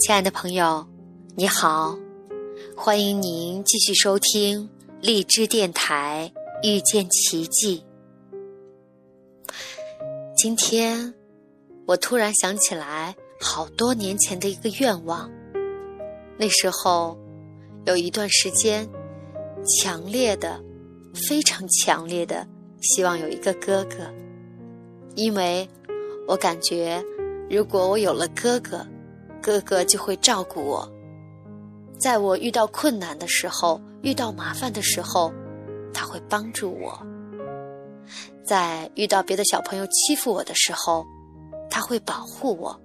亲爱的朋友，你好，欢迎您继续收听荔枝电台《遇见奇迹》。今天我突然想起来好多年前的一个愿望，那时候有一段时间，强烈的、非常强烈的希望有一个哥哥，因为我感觉如果我有了哥哥。哥哥就会照顾我，在我遇到困难的时候、遇到麻烦的时候，他会帮助我；在遇到别的小朋友欺负我的时候，他会保护我。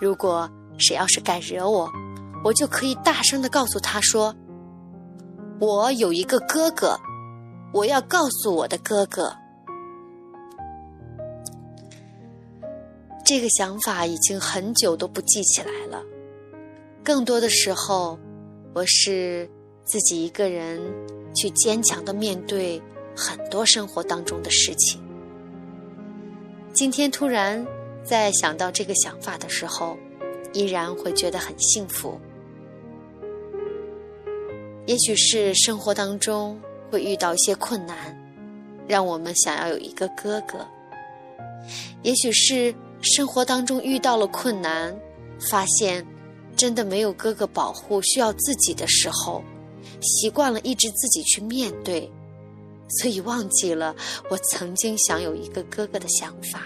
如果谁要是敢惹我，我就可以大声的告诉他说：“我有一个哥哥，我要告诉我的哥哥。”这个想法已经很久都不记起来了。更多的时候，我是自己一个人去坚强的面对很多生活当中的事情。今天突然在想到这个想法的时候，依然会觉得很幸福。也许是生活当中会遇到一些困难，让我们想要有一个哥哥。也许是。生活当中遇到了困难，发现真的没有哥哥保护，需要自己的时候，习惯了一直自己去面对，所以忘记了我曾经想有一个哥哥的想法。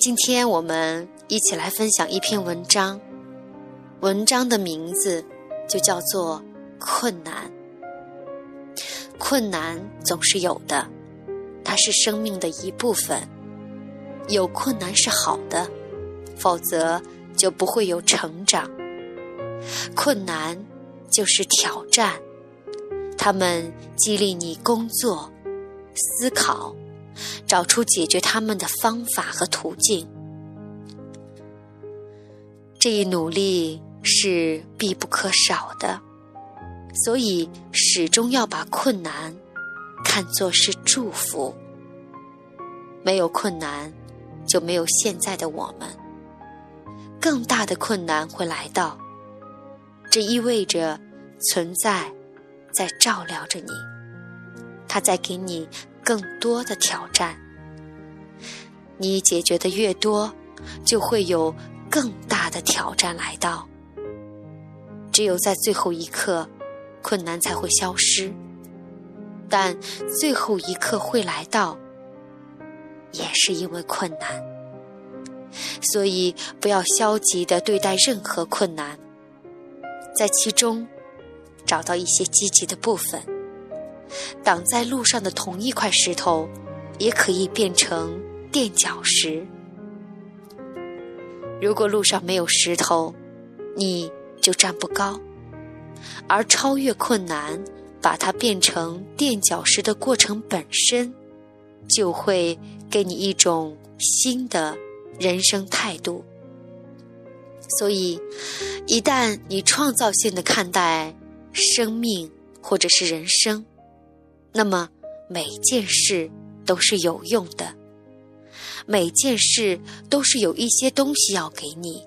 今天我们一起来分享一篇文章，文章的名字就叫做《困难》。困难总是有的。它是生命的一部分，有困难是好的，否则就不会有成长。困难就是挑战，他们激励你工作、思考，找出解决他们的方法和途径。这一努力是必不可少的，所以始终要把困难。看作是祝福。没有困难，就没有现在的我们。更大的困难会来到，这意味着存在在照料着你，它在给你更多的挑战。你解决的越多，就会有更大的挑战来到。只有在最后一刻，困难才会消失。但最后一刻会来到，也是因为困难，所以不要消极的对待任何困难，在其中找到一些积极的部分。挡在路上的同一块石头，也可以变成垫脚石。如果路上没有石头，你就站不高，而超越困难。把它变成垫脚石的过程本身，就会给你一种新的人生态度。所以，一旦你创造性的看待生命或者是人生，那么每件事都是有用的，每件事都是有一些东西要给你，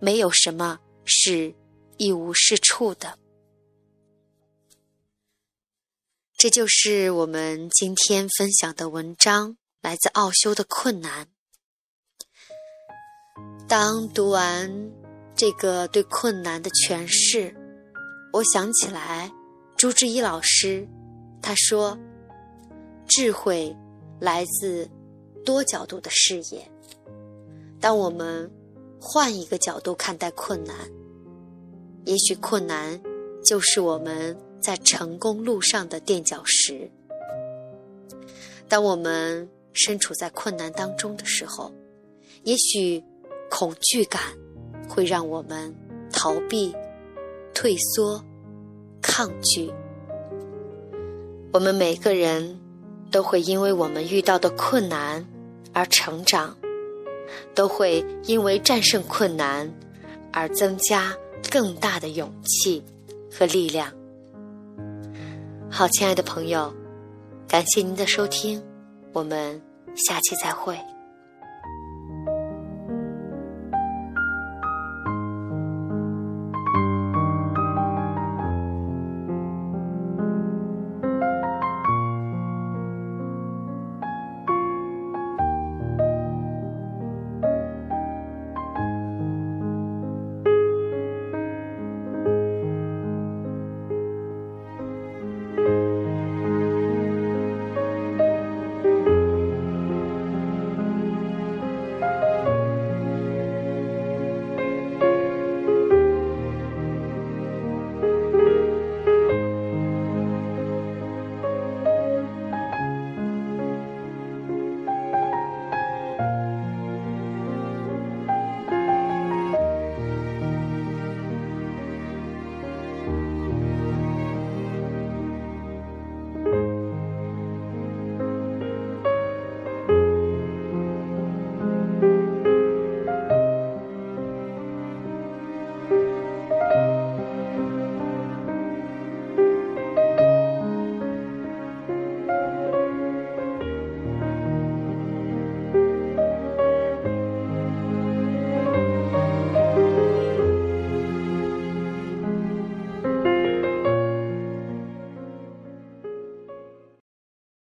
没有什么是一无是处的。这就是我们今天分享的文章，来自奥修的困难。当读完这个对困难的诠释，我想起来朱志一老师，他说：“智慧来自多角度的视野。当我们换一个角度看待困难，也许困难就是我们。”在成功路上的垫脚石。当我们身处在困难当中的时候，也许恐惧感会让我们逃避、退缩、抗拒。我们每个人都会因为我们遇到的困难而成长，都会因为战胜困难而增加更大的勇气和力量。好，亲爱的朋友，感谢您的收听，我们下期再会。